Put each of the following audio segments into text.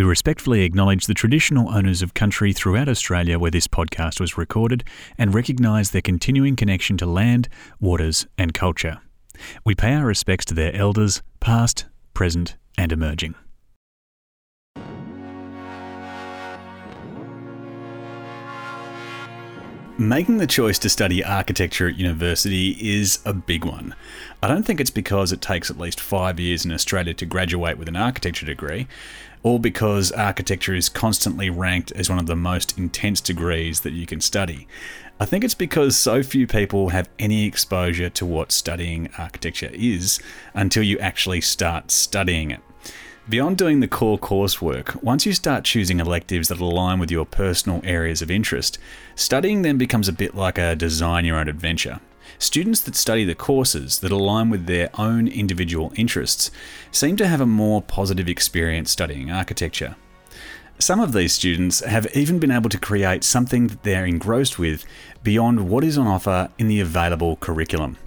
We respectfully acknowledge the traditional owners of country throughout Australia where this podcast was recorded and recognise their continuing connection to land, waters, and culture. We pay our respects to their elders, past, present, and emerging. Making the choice to study architecture at university is a big one. I don't think it's because it takes at least five years in Australia to graduate with an architecture degree, or because architecture is constantly ranked as one of the most intense degrees that you can study. I think it's because so few people have any exposure to what studying architecture is until you actually start studying it. Beyond doing the core coursework, once you start choosing electives that align with your personal areas of interest, studying them becomes a bit like a design your own adventure. Students that study the courses that align with their own individual interests seem to have a more positive experience studying architecture. Some of these students have even been able to create something that they're engrossed with beyond what is on offer in the available curriculum.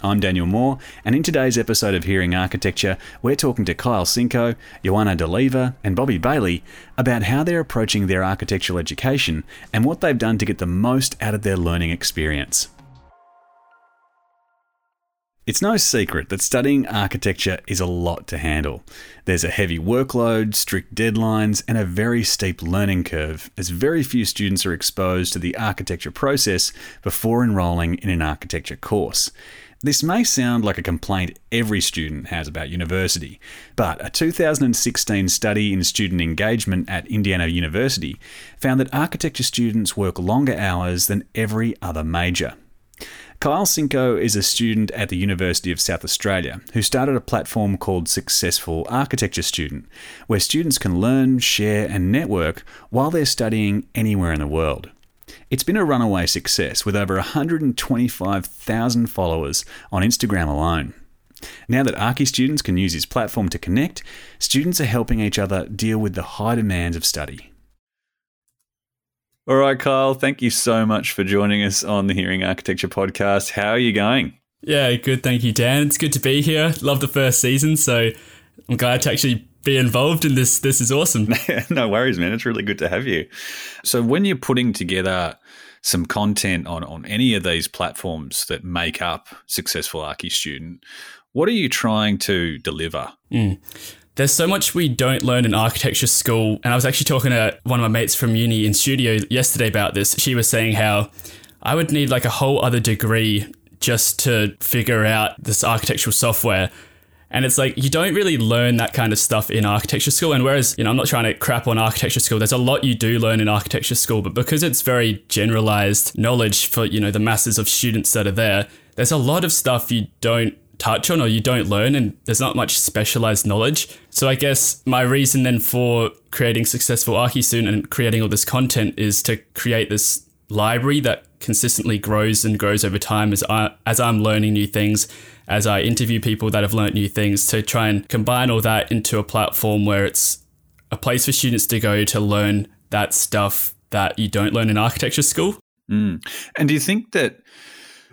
I'm Daniel Moore, and in today's episode of Hearing Architecture, we're talking to Kyle Cinco, Joanna DeLeva, and Bobby Bailey about how they're approaching their architectural education and what they've done to get the most out of their learning experience. It's no secret that studying architecture is a lot to handle. There's a heavy workload, strict deadlines, and a very steep learning curve, as very few students are exposed to the architecture process before enrolling in an architecture course. This may sound like a complaint every student has about university, but a 2016 study in student engagement at Indiana University found that architecture students work longer hours than every other major. Kyle Cinco is a student at the University of South Australia who started a platform called Successful Architecture Student, where students can learn, share, and network while they're studying anywhere in the world. It's been a runaway success with over 125,000 followers on Instagram alone. Now that Archi students can use his platform to connect, students are helping each other deal with the high demands of study. All right, Kyle, thank you so much for joining us on the Hearing Architecture podcast. How are you going? Yeah, good. Thank you, Dan. It's good to be here. Love the first season, so I'm glad to actually be involved in this. This is awesome. no worries, man. It's really good to have you. So, when you're putting together some content on, on any of these platforms that make up Successful Archi Student, what are you trying to deliver? Mm. There's so much we don't learn in architecture school. And I was actually talking to one of my mates from uni in studio yesterday about this. She was saying how I would need like a whole other degree just to figure out this architectural software and it's like you don't really learn that kind of stuff in architecture school. And whereas, you know, I'm not trying to crap on architecture school, there's a lot you do learn in architecture school, but because it's very generalized knowledge for, you know, the masses of students that are there, there's a lot of stuff you don't touch on or you don't learn and there's not much specialized knowledge. So I guess my reason then for creating successful Archi soon and creating all this content is to create this library that consistently grows and grows over time as I as I'm learning new things as I interview people that have learned new things to try and combine all that into a platform where it's a place for students to go to learn that stuff that you don't learn in architecture school. Mm. And do you think that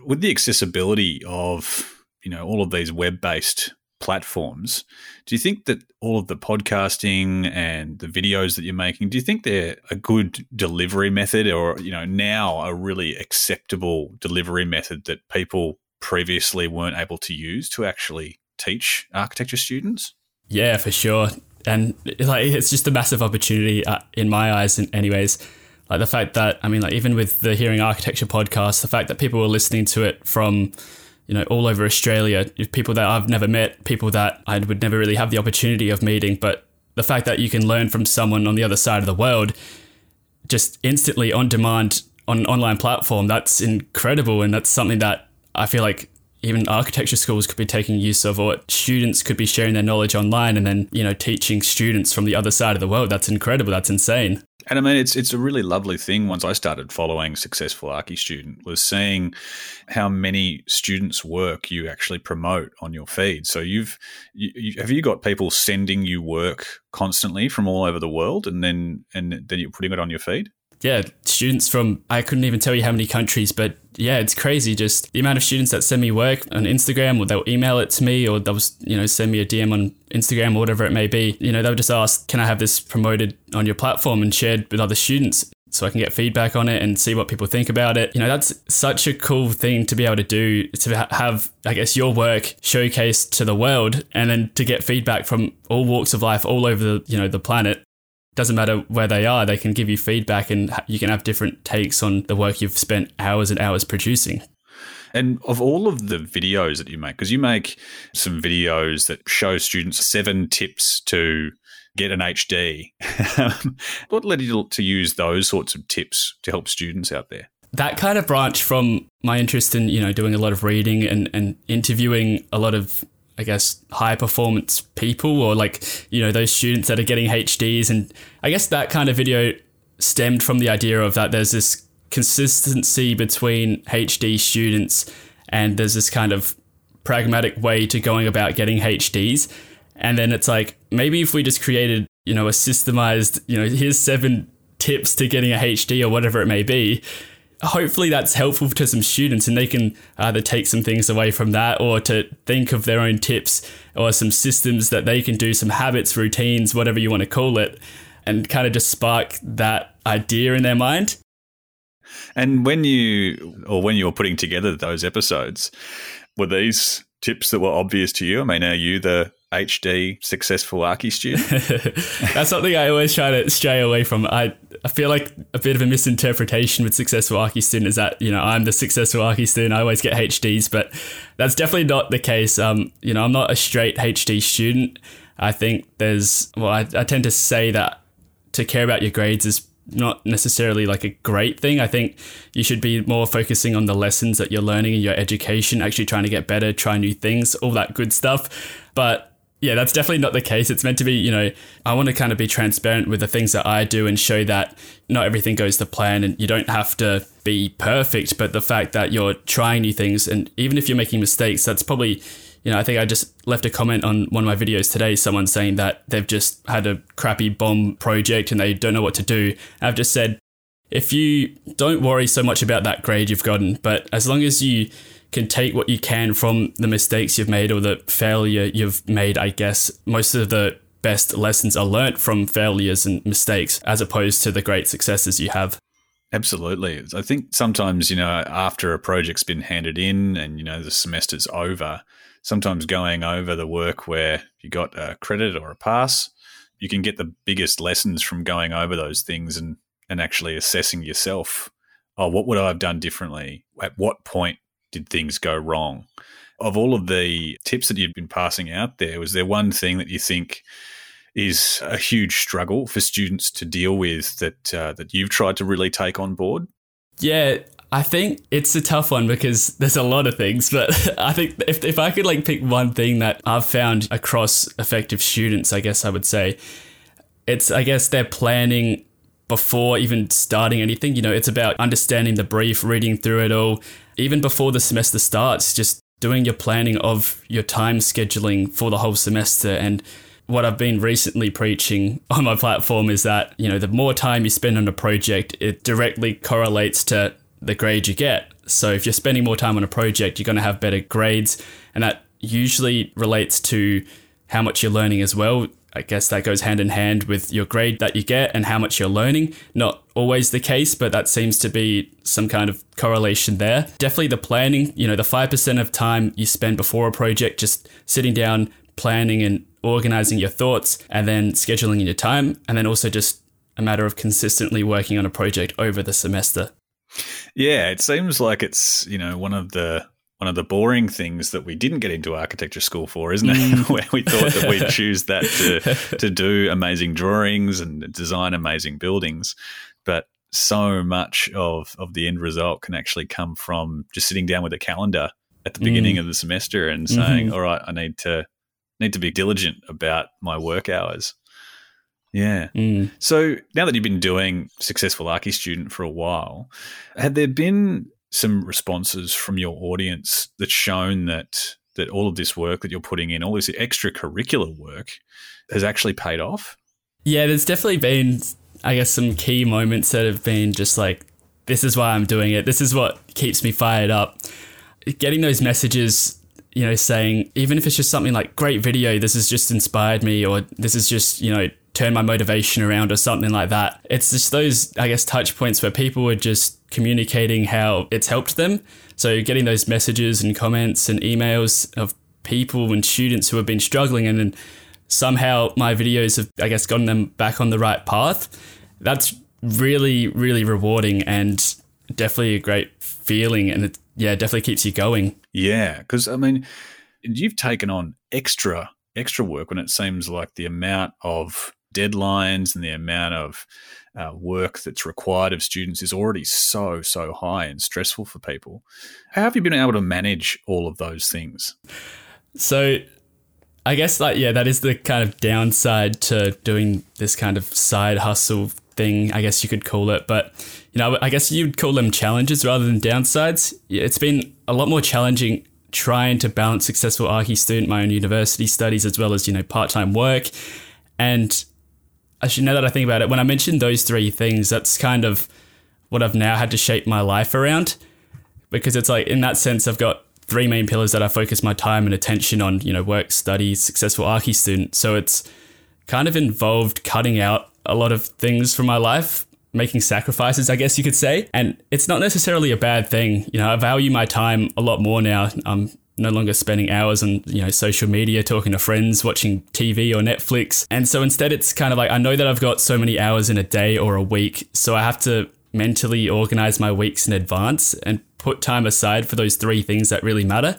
with the accessibility of you know all of these web-based platforms, do you think that all of the podcasting and the videos that you're making, do you think they're a good delivery method, or you know now a really acceptable delivery method that people previously weren't able to use to actually teach architecture students? Yeah, for sure. And like it's just a massive opportunity uh, in my eyes, anyways. Like the fact that I mean, like even with the Hearing Architecture podcast, the fact that people were listening to it from you know all over Australia, people that I've never met, people that I would never really have the opportunity of meeting, but the fact that you can learn from someone on the other side of the world just instantly on demand on an online platform, that's incredible, and that's something that I feel like even architecture schools could be taking use of or students could be sharing their knowledge online and then you know teaching students from the other side of the world. That's incredible. That's insane and I mean, it's it's a really lovely thing. Once I started following Successful Archi Student, was seeing how many students' work you actually promote on your feed. So you've you, you, have you got people sending you work constantly from all over the world, and then and then you're putting it on your feed. Yeah, students from I couldn't even tell you how many countries, but yeah, it's crazy. Just the amount of students that send me work on Instagram, or they'll email it to me, or they'll you know send me a DM on Instagram or whatever it may be. You know, they'll just ask, "Can I have this promoted on your platform and shared with other students?" So I can get feedback on it and see what people think about it. You know, that's such a cool thing to be able to do to have, I guess, your work showcased to the world, and then to get feedback from all walks of life all over the you know the planet doesn't matter where they are, they can give you feedback and you can have different takes on the work you've spent hours and hours producing. And of all of the videos that you make, because you make some videos that show students seven tips to get an HD, what led you to use those sorts of tips to help students out there? That kind of branched from my interest in, you know, doing a lot of reading and, and interviewing a lot of I guess, high performance people or like, you know, those students that are getting HDs. And I guess that kind of video stemmed from the idea of that there's this consistency between HD students and there's this kind of pragmatic way to going about getting HDs. And then it's like, maybe if we just created, you know, a systemized, you know, here's seven tips to getting a HD or whatever it may be, hopefully that's helpful to some students and they can either take some things away from that or to think of their own tips or some systems that they can do, some habits, routines, whatever you want to call it, and kind of just spark that idea in their mind. And when you, or when you were putting together those episodes, were these tips that were obvious to you? I mean, are you the HD successful Archi student? That's something I always try to stray away from. I I feel like a bit of a misinterpretation with successful Archi student is that you know I'm the successful Archi student. I always get HDs, but that's definitely not the case. Um, you know, I'm not a straight HD student. I think there's well, I, I tend to say that to care about your grades is not necessarily like a great thing. I think you should be more focusing on the lessons that you're learning in your education, actually trying to get better, try new things, all that good stuff. But yeah, that's definitely not the case. It's meant to be, you know, I want to kind of be transparent with the things that I do and show that not everything goes to plan and you don't have to be perfect, but the fact that you're trying new things and even if you're making mistakes, that's probably, you know, I think I just left a comment on one of my videos today, someone saying that they've just had a crappy bomb project and they don't know what to do. I've just said, if you don't worry so much about that grade you've gotten, but as long as you can take what you can from the mistakes you've made or the failure you've made, I guess. Most of the best lessons are learnt from failures and mistakes as opposed to the great successes you have. Absolutely. I think sometimes, you know, after a project's been handed in and, you know, the semester's over, sometimes going over the work where you got a credit or a pass, you can get the biggest lessons from going over those things and, and actually assessing yourself. Oh, what would I have done differently? At what point did things go wrong? Of all of the tips that you've been passing out there, was there one thing that you think is a huge struggle for students to deal with that uh, that you've tried to really take on board? Yeah, I think it's a tough one because there's a lot of things, but I think if, if I could like pick one thing that I've found across effective students, I guess I would say it's I guess they're planning before even starting anything. You know, it's about understanding the brief, reading through it all, even before the semester starts, just doing your planning of your time scheduling for the whole semester. And what I've been recently preaching on my platform is that, you know, the more time you spend on a project, it directly correlates to the grade you get. So if you're spending more time on a project, you're going to have better grades. And that usually relates to how much you're learning as well. I guess that goes hand in hand with your grade that you get and how much you're learning. Not always the case, but that seems to be some kind of correlation there. Definitely the planning, you know, the 5% of time you spend before a project just sitting down, planning and organizing your thoughts, and then scheduling your time, and then also just a matter of consistently working on a project over the semester. Yeah, it seems like it's, you know, one of the one of the boring things that we didn't get into architecture school for, isn't it? Mm. Where we thought that we'd choose that to to do amazing drawings and design amazing buildings, but so much of of the end result can actually come from just sitting down with a calendar at the beginning mm. of the semester and saying, mm-hmm. "All right, I need to need to be diligent about my work hours." Yeah. Mm. So now that you've been doing successful Archi student for a while, had there been some responses from your audience that's shown that that all of this work that you're putting in, all this extracurricular work, has actually paid off? Yeah, there's definitely been I guess, some key moments that have been just like, this is why I'm doing it. This is what keeps me fired up. Getting those messages, you know, saying, even if it's just something like, great video, this has just inspired me, or this is just, you know, turn my motivation around or something like that. It's just those, I guess, touch points where people are just communicating how it's helped them. So getting those messages and comments and emails of people and students who have been struggling and then somehow my videos have, I guess, gotten them back on the right path. That's really, really rewarding and definitely a great feeling. And it, yeah, definitely keeps you going. Yeah. Because, I mean, you've taken on extra, extra work when it seems like the amount of deadlines and the amount of uh, work that's required of students is already so so high and stressful for people. How have you been able to manage all of those things? So, I guess like yeah, that is the kind of downside to doing this kind of side hustle thing. I guess you could call it, but you know, I guess you'd call them challenges rather than downsides. It's been a lot more challenging trying to balance successful archi student, my own university studies, as well as you know part time work, and actually, now that I think about it, when I mentioned those three things, that's kind of what I've now had to shape my life around. Because it's like, in that sense, I've got three main pillars that I focus my time and attention on, you know, work, studies, successful archi student. So it's kind of involved cutting out a lot of things from my life, making sacrifices, I guess you could say. And it's not necessarily a bad thing. You know, I value my time a lot more now. No longer spending hours on you know social media talking to friends watching tv or netflix. And so instead it's kind of like i know that i've got so many hours in a day or a week so i have to mentally organize my weeks in advance and put time aside for those three things that really matter.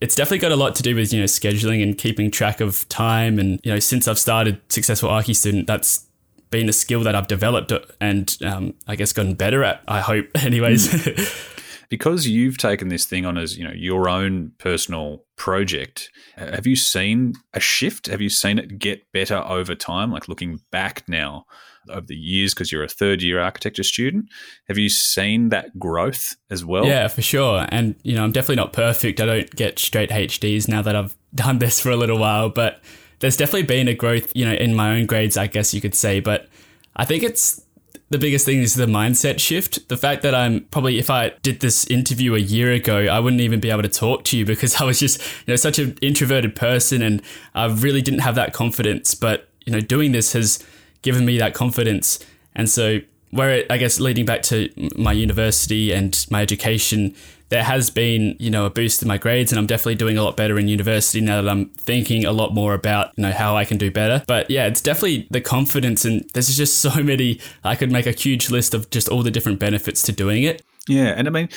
It's definitely got a lot to do with you know scheduling and keeping track of time. And you know since i've started successful archi student that's been a skill that i've developed and um, i guess gotten better at i hope anyways because you've taken this thing on as you know your own personal project have you seen a shift? Have you seen it get better over time like looking back now over the years because you're a third year architecture student? Have you seen that growth as well? Yeah for sure. And you know i'm definitely not perfect. I don't get straight hds now that i've done this for a little while but there's definitely been a growth you know in my own grades i guess you could say. But i think it's the biggest thing is the mindset shift. The fact that I'm probably, if I did this interview a year ago, I wouldn't even be able to talk to you because I was just, you know, such an introverted person and I really didn't have that confidence. But, you know, doing this has given me that confidence. And so, where it, I guess leading back to my university and my education, there has been, you know, a boost in my grades and I'm definitely doing a lot better in university now that I'm thinking a lot more about, you know, how I can do better. But yeah, it's definitely the confidence and there's just so many I could make a huge list of just all the different benefits to doing it. Yeah, and I mean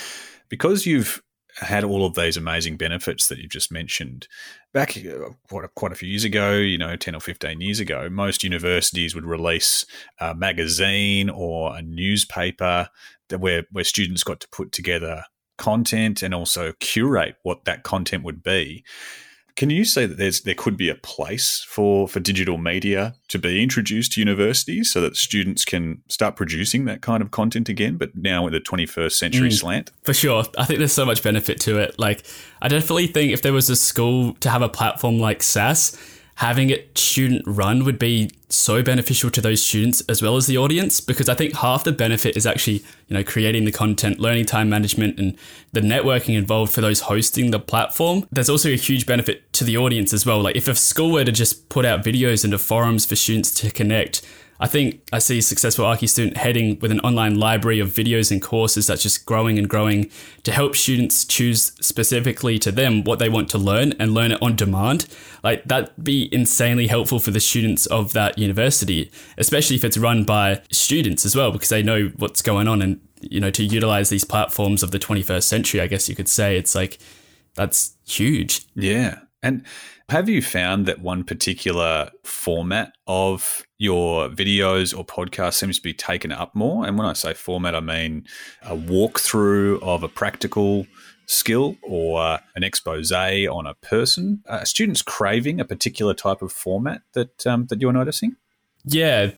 because you've had all of these amazing benefits that you've just mentioned. Back uh, what, quite a few years ago, you know, 10 or 15 years ago, most universities would release a magazine or a newspaper where, where students got to put together content and also curate what that content would be. Can you say that there's there could be a place for for digital media to be introduced to universities so that students can start producing that kind of content again, but now with a 21st century mm, slant? For sure, I think there's so much benefit to it. Like, I definitely think if there was a school to have a platform like SAS having it student run would be so beneficial to those students as well as the audience because I think half the benefit is actually, you know, creating the content, learning time management and the networking involved for those hosting the platform. There's also a huge benefit to the audience as well. Like if a school were to just put out videos into forums for students to connect, I think I see successful Archi student heading with an online library of videos and courses that's just growing and growing to help students choose specifically to them what they want to learn and learn it on demand. Like that'd be insanely helpful for the students of that university, especially if it's run by students as well, because they know what's going on and you know to utilize these platforms of the 21st century. I guess you could say it's like that's huge. Yeah, and have you found that one particular format of your videos or podcast seems to be taken up more? And when I say format, I mean a walkthrough of a practical skill or an expose on a person. Are students craving a particular type of format that um, that you're noticing? Yeah,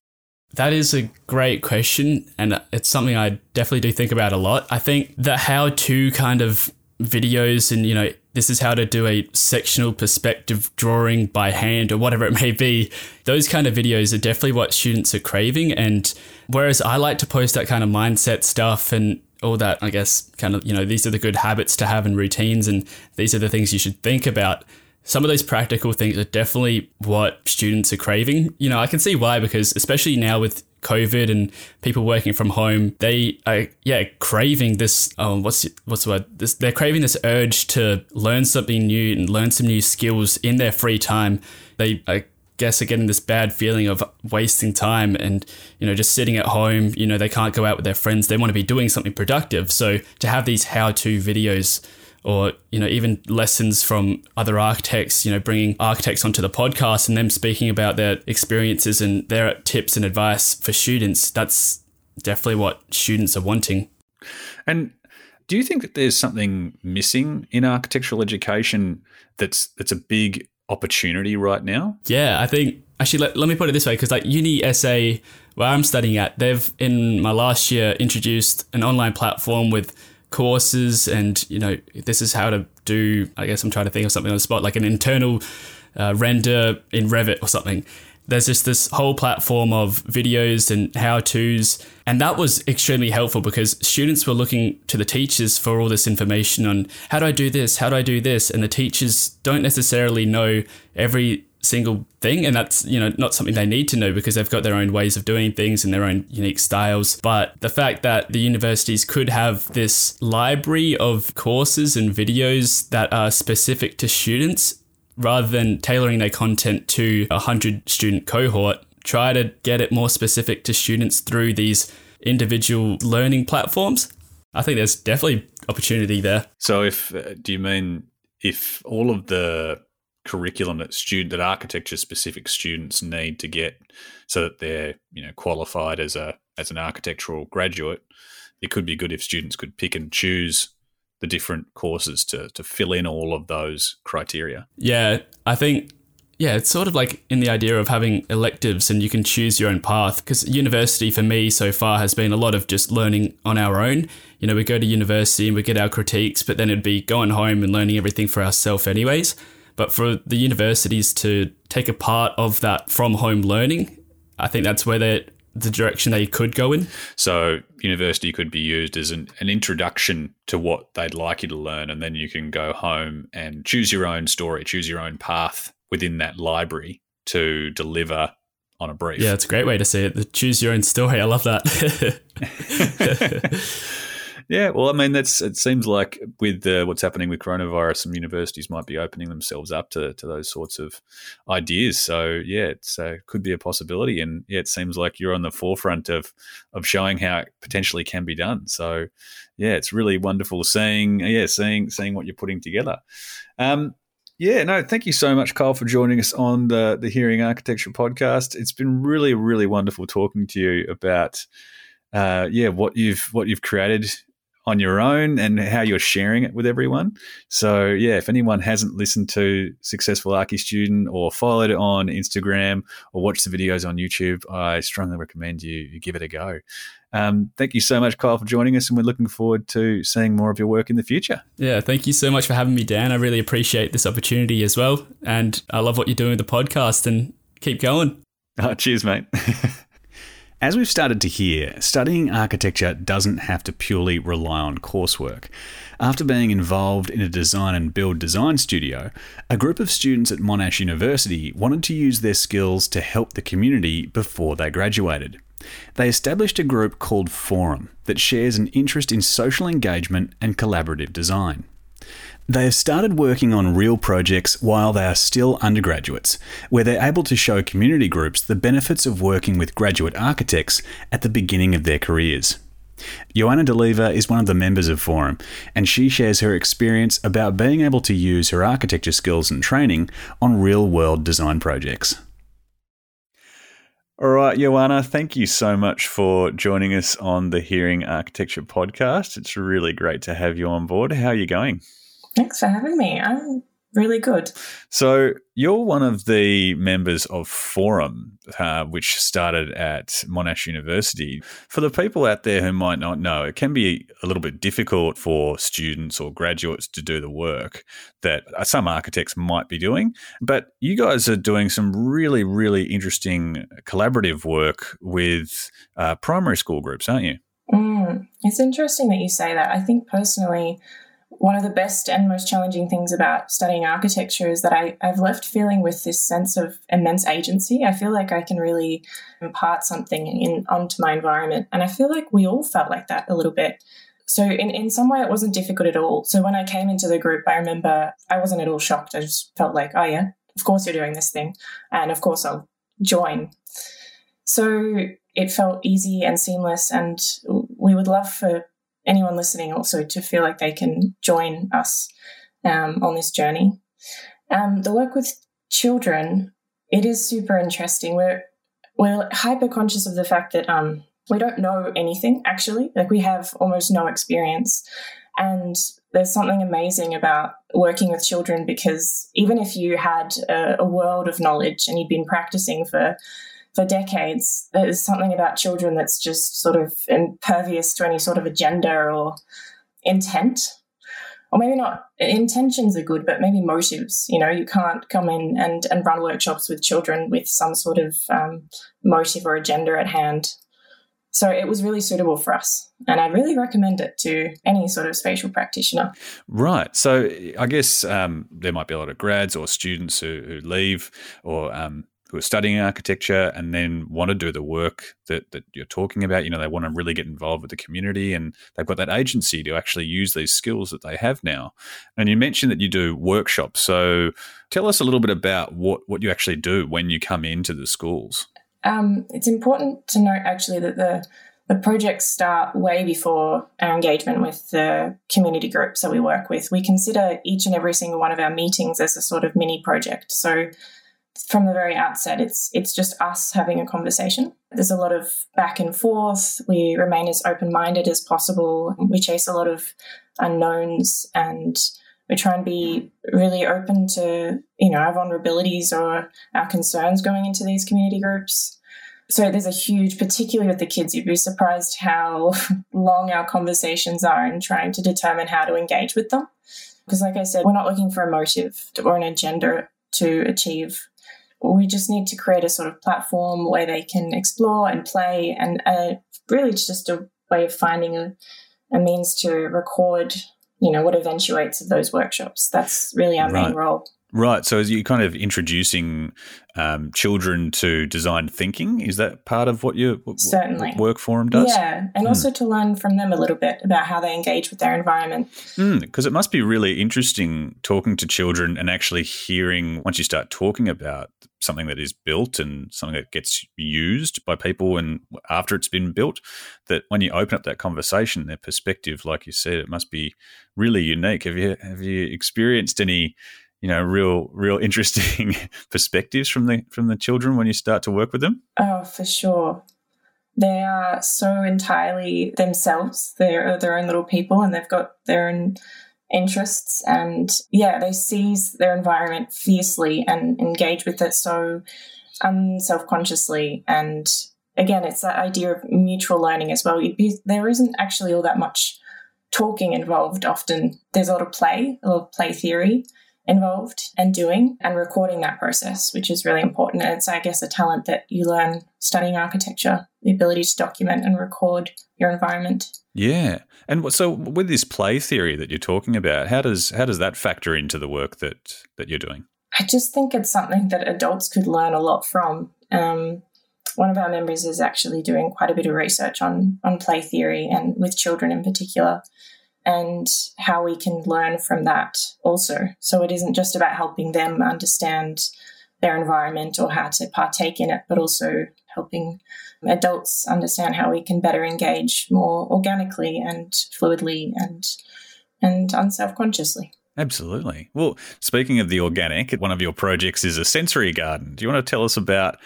that is a great question, and it's something I definitely do think about a lot. I think the how-to kind of videos and you know this is how to do a sectional perspective drawing by hand or whatever it may be. Those kind of videos are definitely what students are craving. And whereas I like to post that kind of mindset stuff and all that, I guess, kind of, you know, these are the good habits to have and routines, and these are the things you should think about. Some of those practical things are definitely what students are craving. You know, I can see why, because especially now with COVID and people working from home, they are yeah craving this. Um, what's what's the word? This, they're craving this urge to learn something new and learn some new skills in their free time. They I guess are getting this bad feeling of wasting time and you know just sitting at home. You know they can't go out with their friends. They want to be doing something productive. So to have these how-to videos or you know even lessons from other architects you know bringing architects onto the podcast and them speaking about their experiences and their tips and advice for students that's definitely what students are wanting. And do you think that there's something missing in architectural education that's that's a big opportunity right now? Yeah i think actually let, let me put it this way because like uni sa where i'm studying at they've in my last year introduced an online platform with courses and you know this is how to do i guess i'm trying to think of something on the spot like an internal uh, render in revit or something. There's just this whole platform of videos and how to's and that was extremely helpful because students were looking to the teachers for all this information on how do i do this how do i do this and the teachers don't necessarily know every single thing and that's you know not something they need to know because they've got their own ways of doing things and their own unique styles. But the fact that the universities could have this library of courses and videos that are specific to students rather than tailoring their content to a 100 student cohort try to get it more specific to students through these individual learning platforms i think there's definitely opportunity there. So if uh, do you mean if all of the curriculum that student that architecture specific students need to get so that they're you know qualified as a as an architectural graduate it could be good if students could pick and choose the different courses to to fill in all of those criteria. Yeah i think yeah it's sort of like in the idea of having electives and you can choose your own path because university for me so far has been a lot of just learning on our own. You know we go to university and we get our critiques but then it'd be going home and learning everything for ourselves anyways but for the universities to take a part of that from home learning, I think that's where they the direction they could go in. So, university could be used as an, an introduction to what they'd like you to learn, and then you can go home and choose your own story, choose your own path within that library to deliver on a brief. Yeah, it's a great way to see it. The choose your own story. I love that. Yeah, well, I mean, that's it. Seems like with uh, what's happening with coronavirus, some universities might be opening themselves up to, to those sorts of ideas. So yeah, it uh, could be a possibility, and yeah, it seems like you're on the forefront of of showing how it potentially can be done. So yeah, it's really wonderful seeing yeah seeing seeing what you're putting together. Um, yeah, no, thank you so much, Kyle, for joining us on the the Hearing Architecture podcast. It's been really, really wonderful talking to you about, uh, yeah, what you've what you've created on your own and how you're sharing it with everyone. So, yeah, if anyone hasn't listened to Successful Archi Student or followed it on Instagram or watched the videos on YouTube, I strongly recommend you, you give it a go. Um, thank you so much, Kyle, for joining us, and we're looking forward to seeing more of your work in the future. Yeah, thank you so much for having me, Dan. I really appreciate this opportunity as well. And I love what you're doing with the podcast and keep going. Oh, cheers, mate. As we've started to hear, studying architecture doesn't have to purely rely on coursework. After being involved in a design and build design studio, a group of students at Monash University wanted to use their skills to help the community before they graduated. They established a group called Forum that shares an interest in social engagement and collaborative design. They have started working on real projects while they are still undergraduates, where they're able to show community groups the benefits of working with graduate architects at the beginning of their careers. Joanna DeLeva is one of the members of Forum, and she shares her experience about being able to use her architecture skills and training on real world design projects. All right, Joanna, thank you so much for joining us on the Hearing Architecture podcast. It's really great to have you on board. How are you going? Thanks for having me. I'm really good. So you're one of the members of Forum, uh, which started at Monash University. For the people out there who might not know, it can be a little bit difficult for students or graduates to do the work that some architects might be doing. But you guys are doing some really, really interesting collaborative work with uh, primary school groups, aren't you? Mm, it's interesting that you say that. I think personally, one of the best and most challenging things about studying architecture is that I, I've left feeling with this sense of immense agency. I feel like I can really impart something in onto my environment. And I feel like we all felt like that a little bit. So in, in some way it wasn't difficult at all. So when I came into the group, I remember I wasn't at all shocked. I just felt like, oh yeah, of course you're doing this thing. And of course I'll join. So it felt easy and seamless and we would love for anyone listening also to feel like they can join us um, on this journey. Um, the work with children, it is super interesting. We're we're hyper conscious of the fact that um, we don't know anything actually. Like we have almost no experience, and there's something amazing about working with children because even if you had a, a world of knowledge and you'd been practicing for for decades. There's something about children that's just sort of impervious to any sort of agenda or intent. Or maybe not intentions are good, but maybe motives. You know, you can't come in and, and run workshops with children with some sort of um, motive or agenda at hand. So it was really suitable for us. And I'd really recommend it to any sort of spatial practitioner. Right. So I guess um, there might be a lot of grads or students who, who leave or um, who are studying architecture and then want to do the work that, that you're talking about. You know, they want to really get involved with the community and they've got that agency to actually use these skills that they have now. And you mentioned that you do workshops. So tell us a little bit about what, what you actually do when you come into the schools. Um, it's important to note actually that the the projects start way before our engagement with the community groups that we work with. We consider each and every single one of our meetings as a sort of mini project. So from the very outset, it's it's just us having a conversation. There's a lot of back and forth. We remain as open minded as possible. We chase a lot of unknowns, and we try and be really open to you know our vulnerabilities or our concerns going into these community groups. So there's a huge, particularly with the kids, you'd be surprised how long our conversations are in trying to determine how to engage with them. Because, like I said, we're not looking for a motive or an agenda to achieve we just need to create a sort of platform where they can explore and play and uh, really it's just a way of finding a, a means to record you know what eventuates of those workshops that's really our right. main role Right. So, is you kind of introducing um, children to design thinking? Is that part of what your certainly work forum does? Yeah, and mm. also to learn from them a little bit about how they engage with their environment. Because mm, it must be really interesting talking to children and actually hearing once you start talking about something that is built and something that gets used by people and after it's been built that when you open up that conversation their perspective like you said it must be really unique. Have you have you experienced any you know real real interesting perspectives from the from the children when you start to work with them? Oh for sure. They are so entirely themselves. They're their own little people and they've got their own interests and yeah they seize their environment fiercely and engage with it so um, unself-consciously and again it's that idea of mutual learning as well. Be, there isn't actually all that much talking involved often. There's a lot of play a lot of play theory involved and doing and recording that process, which is really important. And it's, I guess, a talent that you learn studying architecture the ability to document and record your environment. Yeah. And so with this play theory that you're talking about, how does how does that factor into the work that that you're doing? I just think it's something that adults could learn a lot from. Um, one of our members is actually doing quite a bit of research on on play theory and with children in particular and how we can learn from that also. So it isn't just about helping them understand their environment or how to partake in it, but also helping adults understand how we can better engage more organically and fluidly and and unself-consciously. Absolutely. Well, speaking of the organic, one of your projects is a sensory garden. Do you want to tell us about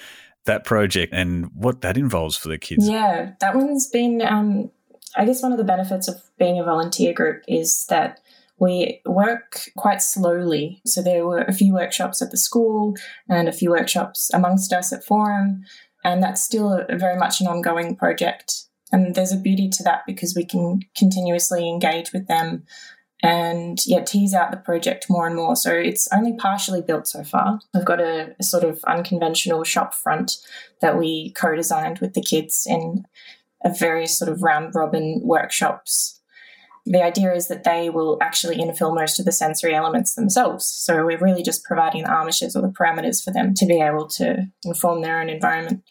that project and what that involves for the kids? Yeah, that one's been um, I guess one of the benefits of being a volunteer group is that we work quite slowly. So there were a few workshops at the school and a few workshops amongst us at Forum, and that's still a, very much an ongoing project. And there's a beauty to that because we can continuously engage with them and yeah, tease out the project more and more. So it's only partially built so far. We've got a, a sort of unconventional shop front that we co-designed with the kids in a various sort of round robin workshops. The idea is that they will actually infill most of the sensory elements themselves. So we're really just providing the armatures or the parameters for them to be able to inform their own environment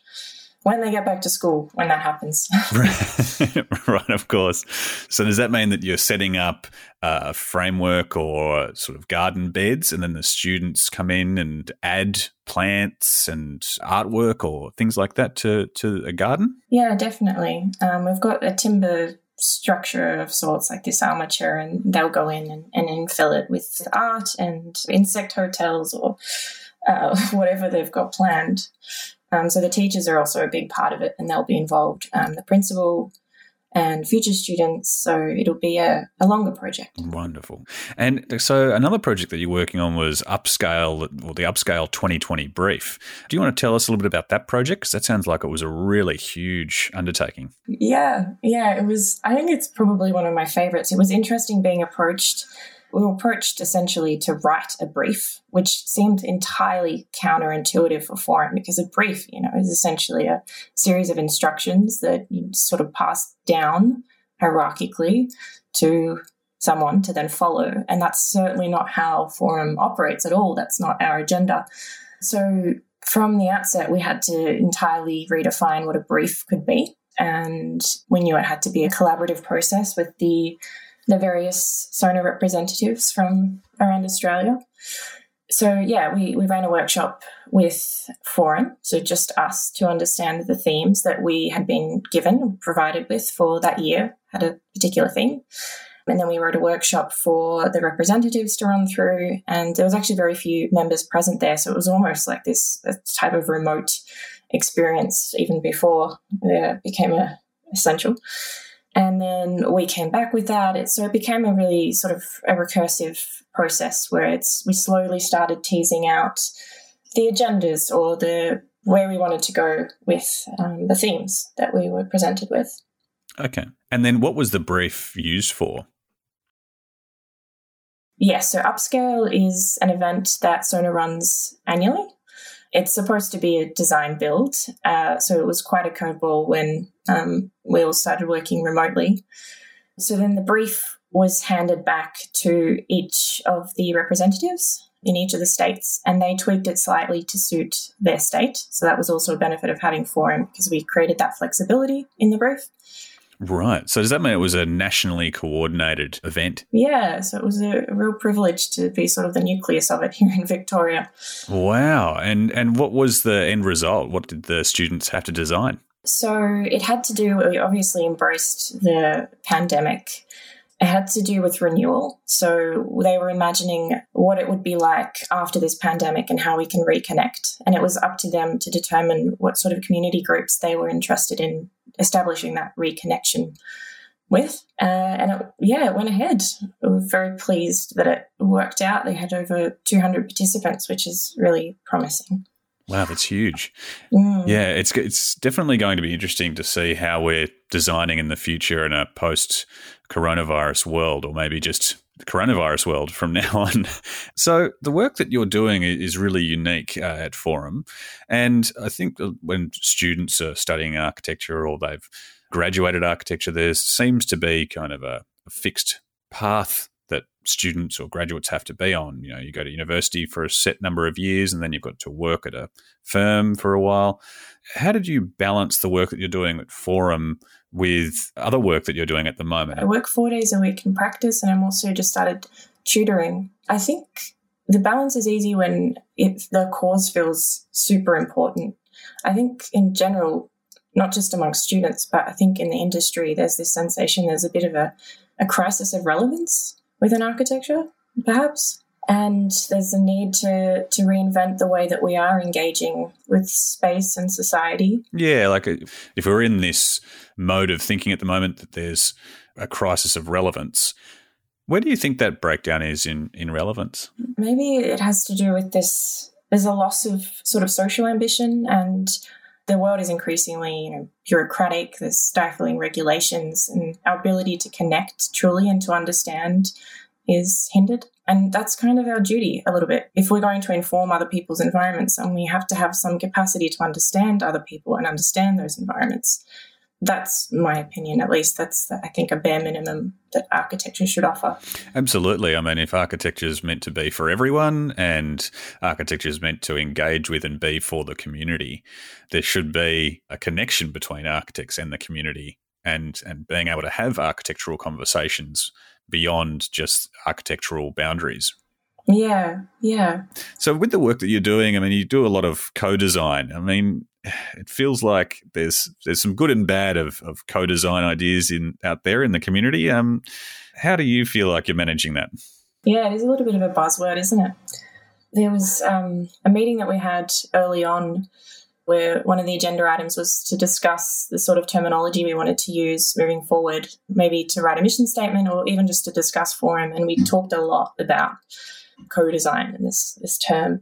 when they get back to school when that happens. right, of course. So does that mean that you're setting up a framework or sort of garden beds, and then the students come in and add plants and artwork or things like that to to a garden? Yeah, definitely. Um, we've got a timber structure of sorts like this armature and they'll go in and, and infill it with art and insect hotels or uh, whatever they've got planned um, so the teachers are also a big part of it and they'll be involved. Um, the principal and future students. So it'll be a, a longer project. Wonderful. And so another project that you're working on was Upscale, or the Upscale 2020 brief. Do you want to tell us a little bit about that project? Because that sounds like it was a really huge undertaking. Yeah, yeah, it was. I think it's probably one of my favorites. It was interesting being approached we were approached essentially to write a brief, which seemed entirely counterintuitive for Forum because a brief, you know, is essentially a series of instructions that you sort of pass down hierarchically to someone to then follow. And that's certainly not how Forum operates at all. That's not our agenda. So from the outset, we had to entirely redefine what a brief could be. And we knew it had to be a collaborative process with the the various SONA representatives from around Australia. So yeah, we, we ran a workshop with Forum, so just us to understand the themes that we had been given, provided with for that year, had a particular theme. And then we wrote a workshop for the representatives to run through, and there was actually very few members present there, so it was almost like this type of remote experience even before it became a, essential. And then we came back with that. It, so it became a really sort of a recursive process where it's we slowly started teasing out the agendas or the where we wanted to go with um, the themes that we were presented with. Okay. And then what was the brief used for? Yes, so Upscale is an event that Sona runs annually. It's supposed to be a design build, uh, so it was quite a curveball when um, we all started working remotely. So then the brief was handed back to each of the representatives in each of the states, and they tweaked it slightly to suit their state. So that was also a benefit of having Forum because we created that flexibility in the brief. Right. So does that mean it was a nationally coordinated event? Yeah. So it was a real privilege to be sort of the nucleus of it here in Victoria. Wow. And and what was the end result? What did the students have to design? So it had to do. We obviously embraced the pandemic. It had to do with renewal. So they were imagining what it would be like after this pandemic and how we can reconnect. And it was up to them to determine what sort of community groups they were interested in establishing that reconnection with. Uh, and it, yeah, it went ahead. We were very pleased that it worked out. They had over 200 participants, which is really promising. Wow, that's huge. Mm. Yeah, it's it's definitely going to be interesting to see how we're designing in the future in a post coronavirus world, or maybe just the coronavirus world from now on. So the work that you're doing is really unique uh, at Forum, and I think when students are studying architecture or they've graduated architecture, there seems to be kind of a, a fixed path students or graduates have to be on. You know, you go to university for a set number of years, and then you've got to work at a firm for a while. How did you balance the work that you're doing at Forum? with other work that you're doing at the moment? I work four days a week in practice, and I'm also just started tutoring. I think the balance is easy when the cause feels super important. I think in general, not just amongst students, but I think in the industry, there's this sensation there's a bit of a, a crisis of relevance within architecture, perhaps and there's a need to to reinvent the way that we are engaging with space and society. Yeah, like uh, if we're in this mode of thinking at the moment that there's a crisis of relevance, Where do you think that breakdown is in, in relevance? Maybe it has to do with this there's a loss of sort of social ambition and the world is increasingly you know bureaucratic there's stifling regulations and our ability to connect truly and to understand is hindered. And that's kind of our duty a little bit. If we're going to inform other people's environments and we have to have some capacity to understand other people and understand those environments that's my opinion at least that's i think a bare minimum that architecture should offer absolutely i mean if architecture is meant to be for everyone and architecture is meant to engage with and be for the community there should be a connection between architects and the community and and being able to have architectural conversations beyond just architectural boundaries yeah, yeah. So with the work that you're doing, I mean, you do a lot of co-design. I mean, it feels like there's there's some good and bad of, of co-design ideas in out there in the community. Um, how do you feel like you're managing that? Yeah, it is a little bit of a buzzword, isn't it? There was um, a meeting that we had early on where one of the agenda items was to discuss the sort of terminology we wanted to use moving forward, maybe to write a mission statement or even just to discuss forum. And we talked a lot about co-design and this this term